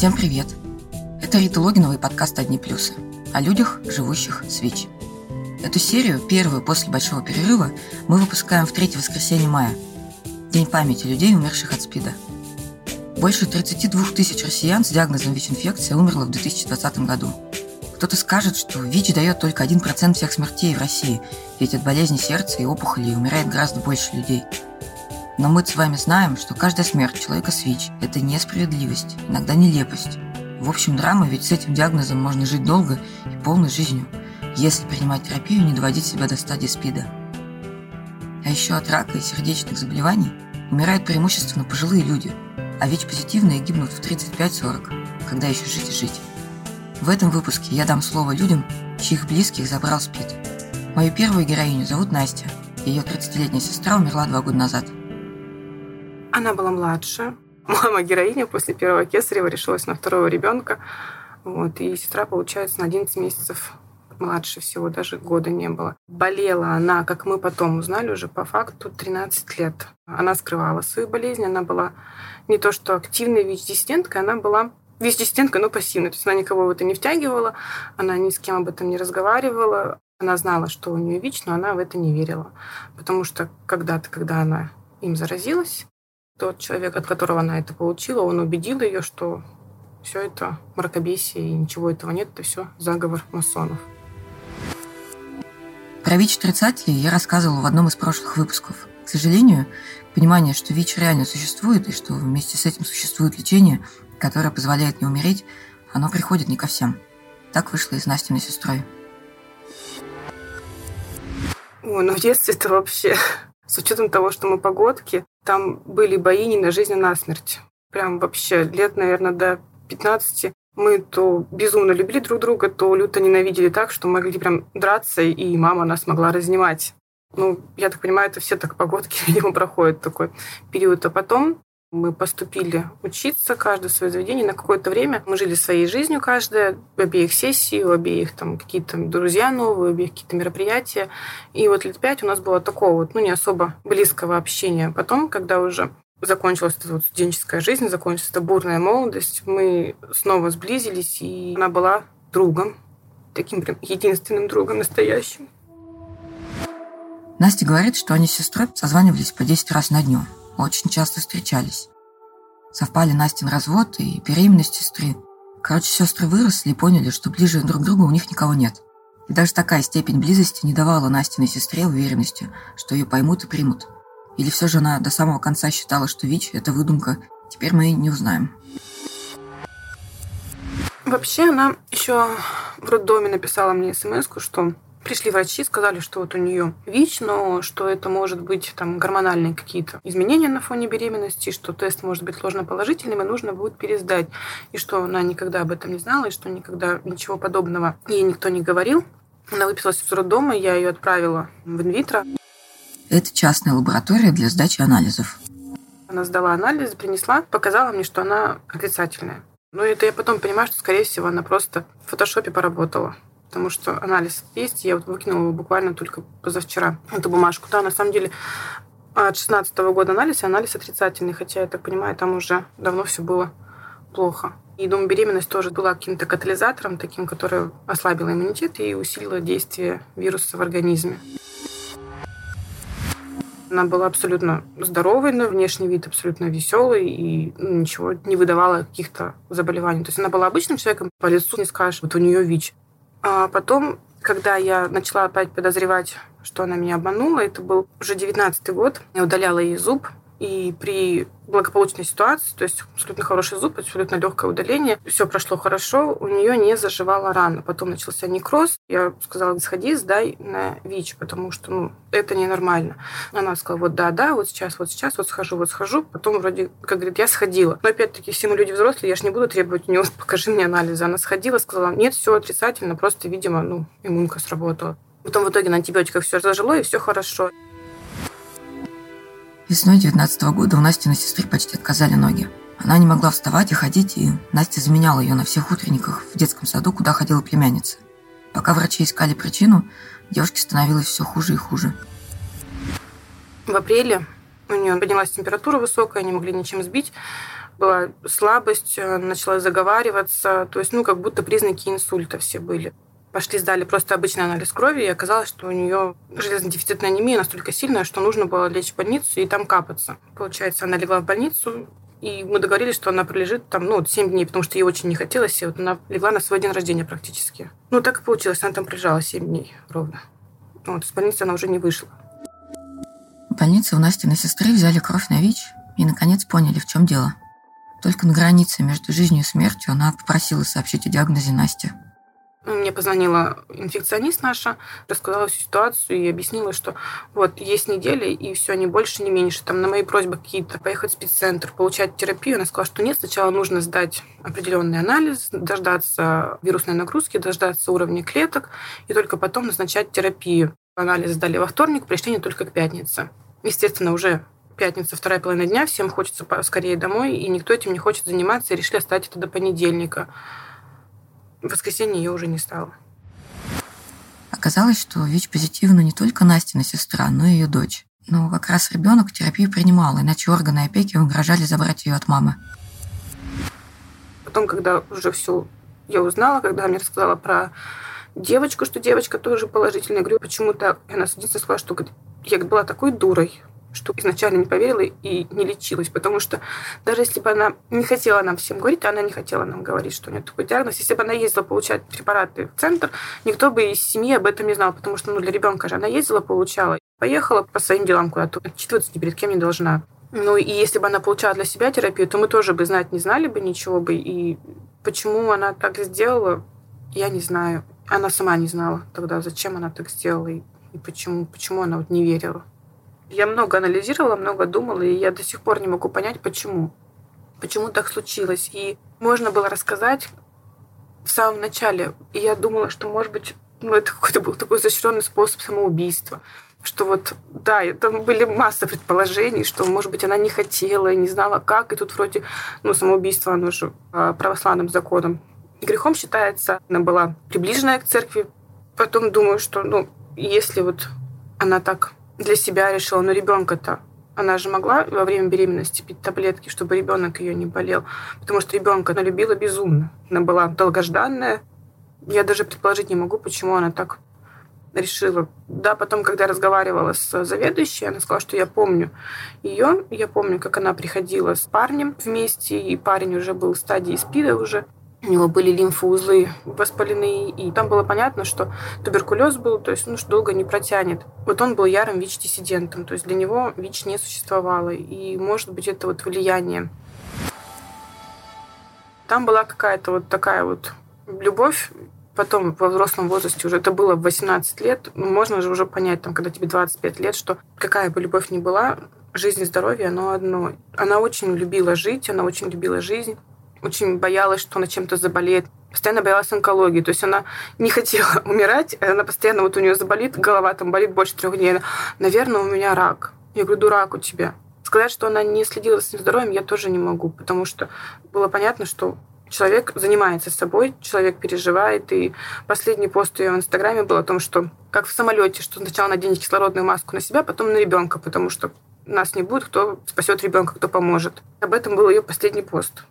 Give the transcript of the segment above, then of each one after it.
Всем привет! Это Рита Логинова и подкаст «Одни плюсы» о людях, живущих с ВИЧ. Эту серию, первую после большого перерыва, мы выпускаем в третье воскресенье мая, День памяти людей, умерших от СПИДа. Больше 32 тысяч россиян с диагнозом ВИЧ-инфекция умерло в 2020 году. Кто-то скажет, что ВИЧ дает только 1% всех смертей в России, ведь от болезни сердца и опухолей умирает гораздо больше людей. Но мы с вами знаем, что каждая смерть человека с ВИЧ – это несправедливость, иногда нелепость. В общем, драма, ведь с этим диагнозом можно жить долго и полной жизнью, если принимать терапию и не доводить себя до стадии СПИДа. А еще от рака и сердечных заболеваний умирают преимущественно пожилые люди, а ВИЧ-позитивные гибнут в 35-40, когда еще жить и жить. В этом выпуске я дам слово людям, чьих близких забрал СПИД. Мою первую героиню зовут Настя. Ее 30-летняя сестра умерла два года назад. Она была младше. Мама героиня после первого кесарева решилась на второго ребенка. Вот, и сестра, получается, на 11 месяцев младше всего, даже года не было. Болела она, как мы потом узнали уже по факту, 13 лет. Она скрывала свою болезнь, она была не то что активной ВИЧ-диссиденткой, она была ВИЧ-диссидентка, но пассивная. То есть она никого в это не втягивала, она ни с кем об этом не разговаривала. Она знала, что у нее ВИЧ, но она в это не верила. Потому что когда-то, когда она им заразилась, тот человек, от которого она это получила, он убедил ее, что все это мракобесие и ничего этого нет, это все заговор масонов. Про ВИЧ-отрицателей я рассказывала в одном из прошлых выпусков. К сожалению, понимание, что ВИЧ реально существует и что вместе с этим существует лечение, которое позволяет не умереть, оно приходит не ко всем. Так вышло и с Настиной сестрой. Ой, ну в детстве это вообще... С учетом того, что мы погодки, там были бои не на жизнь, а на смерть. Прям вообще лет, наверное, до 15 мы то безумно любили друг друга, то люто ненавидели так, что могли прям драться, и мама нас могла разнимать. Ну, я так понимаю, это все так погодки, видимо, проходят такой период. А потом мы поступили учиться, каждое свое заведение. На какое-то время мы жили своей жизнью каждая, в обеих сессии, у обеих там какие-то друзья новые, у обеих какие-то мероприятия. И вот лет пять у нас было такого вот, ну, не особо близкого общения. Потом, когда уже закончилась эта вот студенческая жизнь, закончилась эта бурная молодость, мы снова сблизились, и она была другом, таким прям единственным другом настоящим. Настя говорит, что они с сестрой созванивались по 10 раз на дню очень часто встречались. Совпали Настин развод и беременность сестры. Короче, сестры выросли и поняли, что ближе друг к другу у них никого нет. И даже такая степень близости не давала Настиной сестре уверенности, что ее поймут и примут. Или все же она до самого конца считала, что ВИЧ – это выдумка. Теперь мы не узнаем. Вообще она еще в роддоме написала мне смс что Пришли врачи, сказали, что вот у нее ВИЧ, но что это может быть там гормональные какие-то изменения на фоне беременности, что тест может быть ложноположительным, и нужно будет пересдать. И что она никогда об этом не знала, и что никогда ничего подобного ей никто не говорил. Она выписалась из роддома, я ее отправила в инвитро. Это частная лаборатория для сдачи анализов. Она сдала анализы, принесла, показала мне, что она отрицательная. Ну, это я потом понимаю, что, скорее всего, она просто в фотошопе поработала потому что анализ есть. Я вот выкинула его буквально только позавчера, эту бумажку. Да, на самом деле от 16 года анализ, анализ отрицательный, хотя, я так понимаю, там уже давно все было плохо. И, думаю, беременность тоже была каким-то катализатором, таким, который ослабил иммунитет и усилило действие вируса в организме. Она была абсолютно здоровой, на внешний вид абсолютно веселый и ничего не выдавала каких-то заболеваний. То есть она была обычным человеком, по лицу не скажешь, вот у нее ВИЧ. А потом, когда я начала опять подозревать, что она меня обманула, это был уже девятнадцатый год, я удаляла ей зуб, и при благополучной ситуации, то есть абсолютно хороший зуб, абсолютно легкое удаление, все прошло хорошо, у нее не заживала рана. Потом начался некроз. Я сказала, сходи, сдай на ВИЧ, потому что ну, это ненормально. Она сказала, вот да, да, вот сейчас, вот сейчас, вот схожу, вот схожу. Потом вроде, как говорит, я сходила. Но опять-таки все мы люди взрослые, я же не буду требовать у нее, покажи мне анализы. Она сходила, сказала, нет, все отрицательно, просто, видимо, ну, иммунка сработала. Потом в итоге на антибиотиках все зажило, и все хорошо. Весной 19 года у Насти на сестры почти отказали ноги. Она не могла вставать и ходить, и Настя заменяла ее на всех утренниках в детском саду, куда ходила племянница. Пока врачи искали причину, девушке становилось все хуже и хуже. В апреле у нее поднялась температура высокая, они могли ничем сбить. была слабость, э, начала заговариваться, то есть, ну, как будто признаки инсульта все были. Пошли, сдали просто обычный анализ крови, и оказалось, что у нее железно-дефицитная анемия настолько сильная, что нужно было лечь в больницу и там капаться. Получается, она легла в больницу, и мы договорились, что она пролежит там, ну, 7 дней, потому что ей очень не хотелось. И вот она легла на свой день рождения практически. Ну, так и получилось. Она там пролежала 7 дней ровно. Вот, с больницы она уже не вышла. В больнице у Настиной сестры взяли кровь на ВИЧ и, наконец, поняли, в чем дело. Только на границе между жизнью и смертью она попросила сообщить о диагнозе Насти. Мне позвонила инфекционист наша, рассказала всю ситуацию и объяснила, что вот есть неделя, и все, не больше, не меньше. Там на мои просьбы какие-то поехать в спеццентр, получать терапию. Она сказала, что нет, сначала нужно сдать определенный анализ, дождаться вирусной нагрузки, дождаться уровня клеток, и только потом назначать терапию. Анализ сдали во вторник, пришли не только к пятнице. Естественно, уже пятница, вторая половина дня, всем хочется скорее домой, и никто этим не хочет заниматься, и решили оставить это до понедельника. В воскресенье ее уже не стало. Оказалось, что ВИЧ-позитивна не только Настина сестра, но и ее дочь. Но как раз ребенок терапию принимал, иначе органы опеки угрожали забрать ее от мамы. Потом, когда уже все я узнала, когда мне рассказала про девочку, что девочка тоже положительная, я говорю, почему так? И она единственное сказала, что я была такой дурой, что изначально не поверила и не лечилась, потому что даже если бы она не хотела нам всем говорить, она не хотела нам говорить, что у нее такой диагноз, если бы она ездила получать препараты в центр, никто бы из семьи об этом не знал, потому что ну, для ребенка же она ездила, получала, поехала по своим делам куда-то, отчитываться ни перед кем не должна. Ну и если бы она получала для себя терапию, то мы тоже бы знать не знали бы ничего бы. И почему она так сделала, я не знаю. Она сама не знала тогда, зачем она так сделала и, и почему, почему она вот не верила. Я много анализировала, много думала, и я до сих пор не могу понять, почему. Почему так случилось. И можно было рассказать в самом начале. И я думала, что, может быть, ну, это какой-то был такой изощренный способ самоубийства. Что вот, да, там были масса предположений, что, может быть, она не хотела, не знала как. И тут вроде, ну, самоубийство, оно же по православным законам грехом считается. Она была приближенная к церкви. Потом думаю, что, ну, если вот она так для себя решила, но ребенка-то она же могла во время беременности пить таблетки, чтобы ребенок ее не болел, потому что ребенка она любила безумно. Она была долгожданная. Я даже предположить не могу, почему она так решила. Да, потом, когда разговаривала с заведующей, она сказала, что я помню ее, я помню, как она приходила с парнем вместе, и парень уже был в стадии СПИДа уже у него были лимфоузлы воспаленные, и там было понятно, что туберкулез был, то есть, ну, что долго не протянет. Вот он был ярым ВИЧ-диссидентом, то есть для него ВИЧ не существовало, и, может быть, это вот влияние. Там была какая-то вот такая вот любовь, потом во взрослом возрасте уже это было в 18 лет, ну, можно же уже понять, там, когда тебе 25 лет, что какая бы любовь ни была, жизнь и здоровье, оно одно. Она очень любила жить, она очень любила жизнь очень боялась, что она чем-то заболеет. Постоянно боялась онкологии. То есть она не хотела умирать. Она постоянно, вот у нее заболит, голова там болит больше трех дней. Наверное, у меня рак. Я говорю, дурак у тебя. Сказать, что она не следила за своим здоровьем, я тоже не могу, потому что было понятно, что человек занимается собой, человек переживает. И последний пост ее в Инстаграме был о том, что как в самолете, что сначала наденете кислородную маску на себя, потом на ребенка, потому что нас не будет, кто спасет ребенка, кто поможет. Об этом был ее последний пост.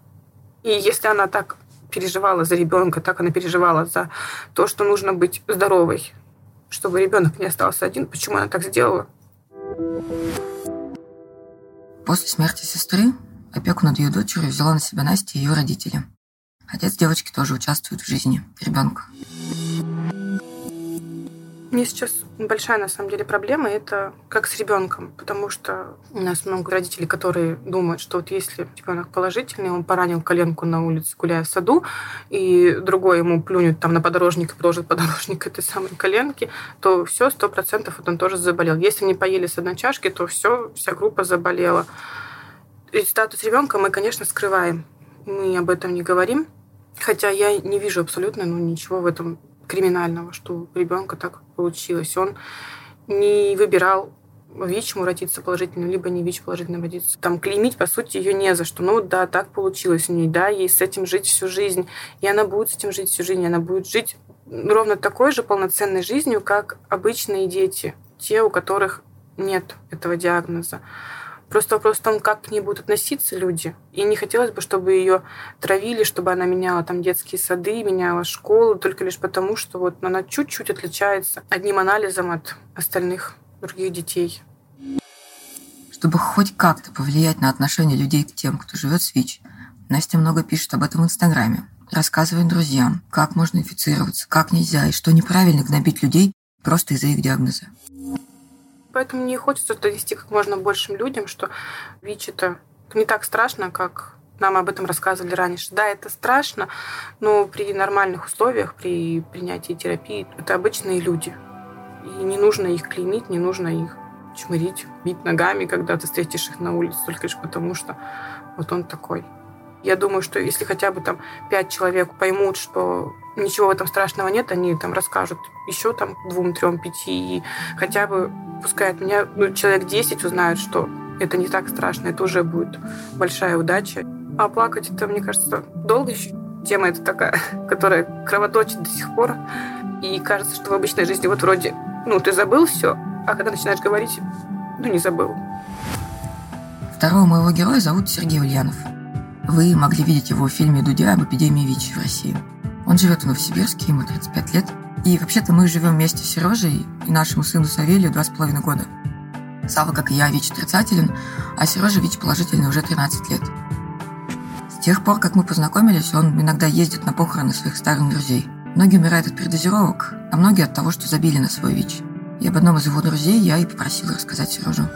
И если она так переживала за ребенка, так она переживала за то, что нужно быть здоровой, чтобы ребенок не остался один, почему она так сделала? После смерти сестры опеку над ее дочерью взяла на себя Настя и ее родители. Отец девочки тоже участвует в жизни ребенка. Мне сейчас большая, на самом деле, проблема – это как с ребенком, потому что у нас много родителей, которые думают, что вот если ребенок положительный, он поранил коленку на улице, гуляя в саду, и другой ему плюнет там на подорожник и положит подорожник этой самой коленки, то все, сто процентов он тоже заболел. Если не поели с одной чашки, то все, вся группа заболела. И статус ребенка мы, конечно, скрываем. Мы об этом не говорим. Хотя я не вижу абсолютно ну, ничего в этом криминального, что у ребенка так получилось. Он не выбирал ВИЧ ему родиться положительным, либо не ВИЧ положительным родиться. Там клеймить, по сути, ее не за что. Ну да, так получилось у нее, да, ей с этим жить всю жизнь. И она будет с этим жить всю жизнь, она будет жить ровно такой же полноценной жизнью, как обычные дети, те, у которых нет этого диагноза. Просто вопрос в том, как к ней будут относиться люди. И не хотелось бы, чтобы ее травили, чтобы она меняла там детские сады, меняла школу, только лишь потому, что вот она чуть-чуть отличается одним анализом от остальных других детей. Чтобы хоть как-то повлиять на отношение людей к тем, кто живет с ВИЧ, Настя много пишет об этом в Инстаграме, рассказывает друзьям, как можно инфицироваться, как нельзя и что неправильно гнобить людей просто из-за их диагноза. Поэтому мне хочется донести как можно большим людям, что ВИЧ это не так страшно, как нам об этом рассказывали раньше. Да, это страшно, но при нормальных условиях, при принятии терапии, это обычные люди. И не нужно их клеймить, не нужно их чмырить, бить ногами, когда ты встретишь их на улице, только лишь потому, что вот он такой. Я думаю, что если хотя бы там пять человек поймут, что ничего в этом страшного нет, они там расскажут еще там двум, трем, пяти, и хотя бы, пускай от меня ну, человек 10 узнают, что это не так страшно, это уже будет большая удача. А плакать это, мне кажется, долго еще. Тема это такая, которая кровоточит до сих пор. И кажется, что в обычной жизни вот вроде, ну, ты забыл все, а когда начинаешь говорить, ну, не забыл. Второго моего героя зовут Сергей Ульянов. Вы могли видеть его в фильме Дудя об эпидемии ВИЧ в России. Он живет в Новосибирске, ему 35 лет. И вообще-то мы живем вместе с Сережей и нашему сыну Савелию два с половиной года. Сава, как и я, ВИЧ отрицателен, а Сережа ВИЧ положительный уже 13 лет. С тех пор, как мы познакомились, он иногда ездит на похороны своих старых друзей. Многие умирают от передозировок, а многие от того, что забили на свой ВИЧ. И об одном из его друзей я и попросила рассказать Сережу.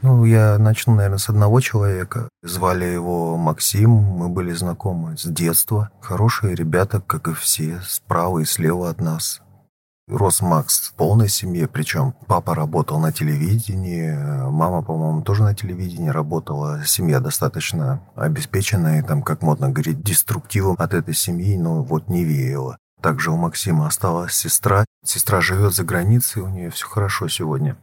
Ну, я начну, наверное, с одного человека. Звали его Максим, мы были знакомы с детства. Хорошие ребята, как и все, справа и слева от нас. Рос Макс в полной семье, причем папа работал на телевидении, мама, по-моему, тоже на телевидении работала. Семья достаточно обеспеченная, там, как модно говорить, деструктивом от этой семьи, но вот не веяло. Также у Максима осталась сестра. Сестра живет за границей, у нее все хорошо сегодня.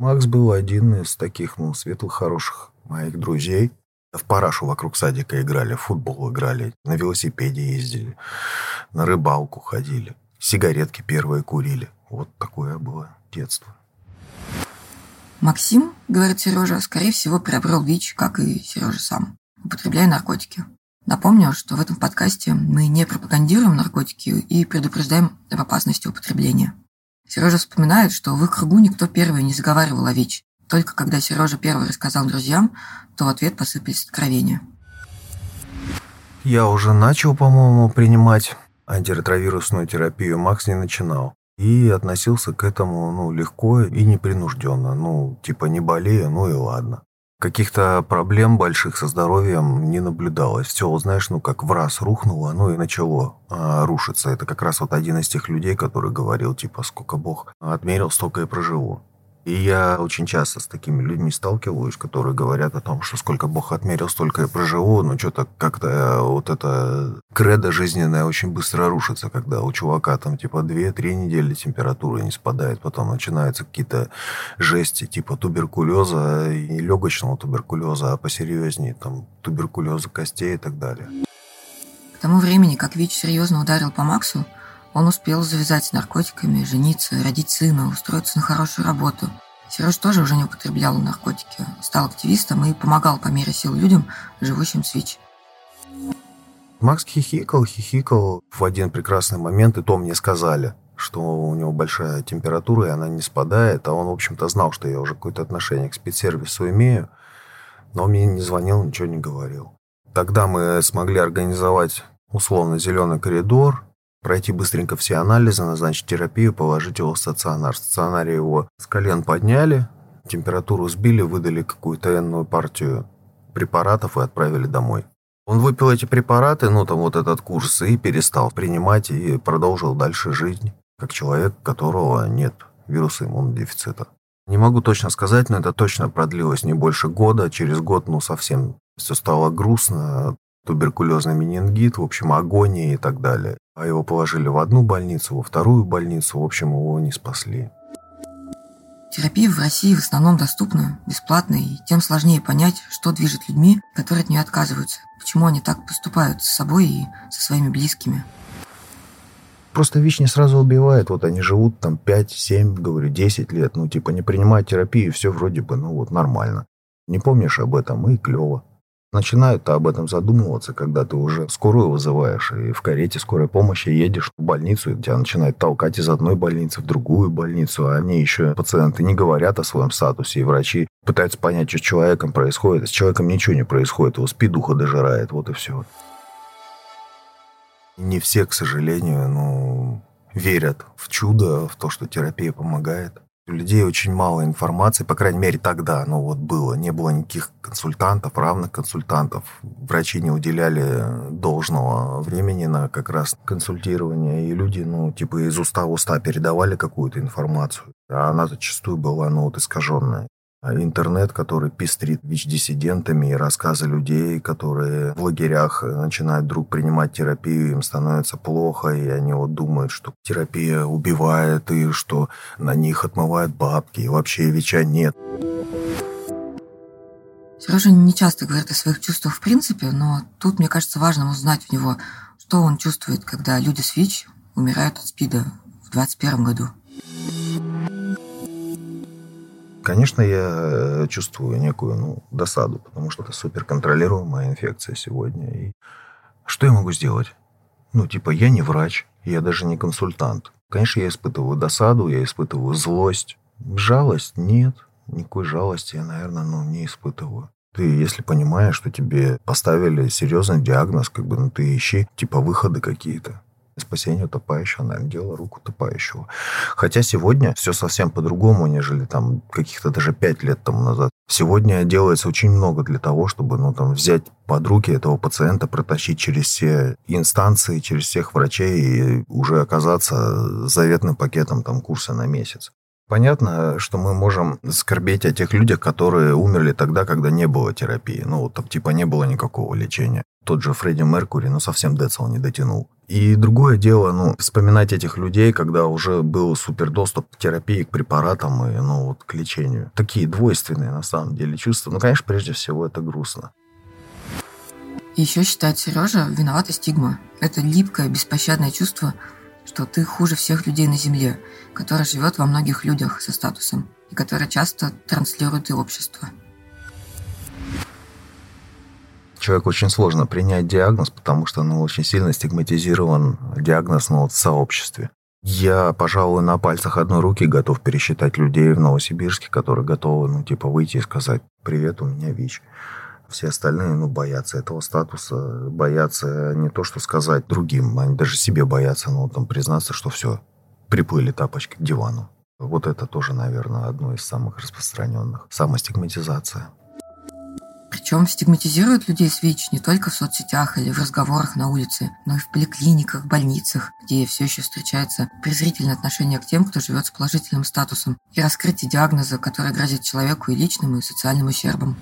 Макс был один из таких, ну, светлых, хороших моих друзей. В парашу вокруг садика играли, в футбол играли, на велосипеде ездили, на рыбалку ходили, сигаретки первые курили. Вот такое было детство. Максим, говорит Сережа, скорее всего, приобрел ВИЧ, как и Сережа сам, употребляя наркотики. Напомню, что в этом подкасте мы не пропагандируем наркотики и предупреждаем об опасности употребления. Сережа вспоминает, что в их кругу никто первый не заговаривал о ВИЧ. Только когда Сережа первый рассказал друзьям, то в ответ посыпались откровения. Я уже начал, по-моему, принимать антиретровирусную терапию. Макс не начинал. И относился к этому ну, легко и непринужденно. Ну, типа не болею, ну и ладно. Каких-то проблем больших со здоровьем не наблюдалось. Все, знаешь, ну как в раз рухнуло, ну и начало а, рушиться. Это как раз вот один из тех людей, который говорил, типа, сколько Бог отмерил, столько и проживу. И я очень часто с такими людьми сталкиваюсь, которые говорят о том, что сколько Бог отмерил, столько и проживу, но что-то как-то э, вот это кредо жизненное очень быстро рушится, когда у чувака там типа 2-3 недели температура не спадает, потом начинаются какие-то жести типа туберкулеза и легочного туберкулеза, а посерьезнее там туберкулеза костей и так далее. К тому времени, как ВИЧ серьезно ударил по Максу, он успел завязать с наркотиками, жениться, родить сына, устроиться на хорошую работу. Сереж тоже уже не употреблял наркотики, стал активистом и помогал по мере сил людям, живущим с ВИЧ. Макс хихикал, хихикал. В один прекрасный момент, и то мне сказали, что у него большая температура, и она не спадает, а он, в общем-то, знал, что я уже какое-то отношение к спецсервису имею, но мне не звонил, ничего не говорил. Тогда мы смогли организовать условно зеленый коридор, пройти быстренько все анализы, назначить терапию, положить его в стационар. В стационаре его с колен подняли, температуру сбили, выдали какую-то энную партию препаратов и отправили домой. Он выпил эти препараты, ну там вот этот курс, и перестал принимать, и продолжил дальше жизнь, как человек, у которого нет вируса иммунодефицита. Не могу точно сказать, но это точно продлилось не больше года. Через год, ну, совсем все стало грустно. Туберкулезный менингит, в общем, агония и так далее. А его положили в одну больницу, во вторую больницу, в общем, его не спасли. Терапия в России в основном доступна, бесплатна, и тем сложнее понять, что движет людьми, которые от нее отказываются, почему они так поступают с собой и со своими близкими. Просто ВИЧ не сразу убивает. Вот они живут там 5, 7, говорю, 10 лет. Ну, типа, не принимать терапию, все вроде бы, ну, вот нормально. Не помнишь об этом, и клево. Начинают об этом задумываться, когда ты уже скорую вызываешь, и в карете скорой помощи едешь в больницу, и тебя начинают толкать из одной больницы в другую больницу, а они еще, пациенты, не говорят о своем статусе, и врачи пытаются понять, что с человеком происходит. С человеком ничего не происходит, его спидуха дожирает, вот и все. Не все, к сожалению, ну, верят в чудо, в то, что терапия помогает. У людей очень мало информации, по крайней мере тогда, ну вот было. Не было никаких консультантов, равных консультантов. Врачи не уделяли должного времени на как раз консультирование. И люди, ну, типа из уста в уста передавали какую-то информацию. А она зачастую была, ну, вот искаженная. А интернет, который пестрит ВИЧ-диссидентами и рассказы людей, которые в лагерях начинают вдруг принимать терапию, им становится плохо, и они вот думают, что терапия убивает, и что на них отмывают бабки, и вообще ВИЧа нет. Сережа не часто говорит о своих чувствах в принципе, но тут, мне кажется, важно узнать у него, что он чувствует, когда люди с ВИЧ умирают от СПИДа в 2021 году. Конечно, я э, чувствую некую ну, досаду, потому что это суперконтролируемая инфекция сегодня. И что я могу сделать? Ну, типа, я не врач, я даже не консультант. Конечно, я испытываю досаду, я испытываю злость. Жалость? Нет. Никакой жалости я, наверное, ну, не испытываю. Ты, если понимаешь, что тебе поставили серьезный диагноз, как бы, ну, ты ищи, типа, выходы какие-то спасение утопающего, наверное, дело рук утопающего. Хотя сегодня все совсем по-другому, нежели там каких-то даже пять лет тому назад. Сегодня делается очень много для того, чтобы ну, там, взять под руки этого пациента, протащить через все инстанции, через всех врачей и уже оказаться заветным пакетом там, курса на месяц. Понятно, что мы можем скорбеть о тех людях, которые умерли тогда, когда не было терапии. Ну, вот, типа, не было никакого лечения. Тот же Фредди Меркури, ну, совсем Децл не дотянул. И другое дело, ну, вспоминать этих людей, когда уже был супер доступ к терапии, к препаратам и, ну, вот, к лечению. Такие двойственные, на самом деле, чувства. Ну, конечно, прежде всего, это грустно. еще считает Сережа виновата стигма. Это липкое, беспощадное чувство, что ты хуже всех людей на Земле, которое живет во многих людях со статусом и которое часто транслирует и общество. Человеку очень сложно принять диагноз, потому что ну, очень сильно стигматизирован диагноз ну, вот, в сообществе. Я, пожалуй, на пальцах одной руки готов пересчитать людей в Новосибирске, которые готовы, ну, типа, выйти и сказать «Привет, у меня ВИЧ». Все остальные, ну, боятся этого статуса, боятся не то, что сказать другим, они даже себе боятся, ну, там, признаться, что все, приплыли тапочки к дивану. Вот это тоже, наверное, одно из самых распространенных. Самостигматизация. Причем стигматизируют людей с ВИЧ не только в соцсетях или в разговорах на улице, но и в поликлиниках, больницах, где все еще встречается презрительное отношение к тем, кто живет с положительным статусом, и раскрытие диагноза, который грозит человеку и личным, и социальным ущербом.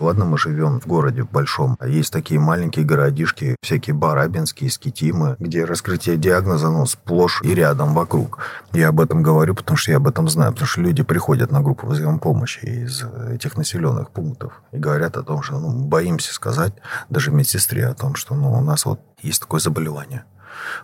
Ладно, мы живем в городе большом, а есть такие маленькие городишки, всякие барабинские, скитимы, где раскрытие диагноза, ну, сплошь и рядом вокруг. Я об этом говорю, потому что я об этом знаю, потому что люди приходят на группу вызовем помощи из этих населенных пунктов и говорят о том, что ну, боимся сказать даже медсестре о том, что ну, у нас вот есть такое заболевание.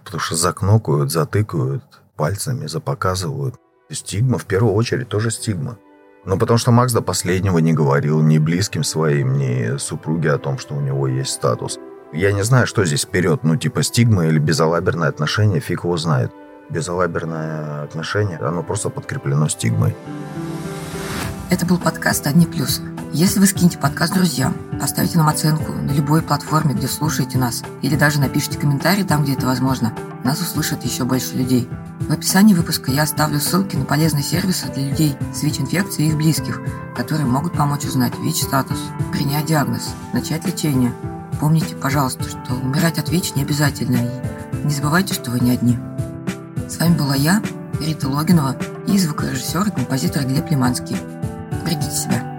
Потому что закнокают, затыкают пальцами, запоказывают. Стигма, в первую очередь, тоже стигма. Ну, потому что Макс до последнего не говорил ни близким своим, ни супруге о том, что у него есть статус. Я не знаю, что здесь вперед, ну, типа стигма или безалаберное отношение, фиг его знает. Безалаберное отношение, оно просто подкреплено стигмой. Это был подкаст «Одни плюсы». Если вы скинете подкаст друзьям, поставите нам оценку на любой платформе, где слушаете нас, или даже напишите комментарий там, где это возможно, нас услышат еще больше людей. В описании выпуска я оставлю ссылки на полезные сервисы для людей с ВИЧ-инфекцией и их близких, которые могут помочь узнать ВИЧ-статус, принять диагноз, начать лечение. Помните, пожалуйста, что умирать от ВИЧ не обязательно, и не забывайте, что вы не одни. С вами была я, Рита Логинова, и звукорежиссер и композитор Глеб Лиманский. Берегите себя.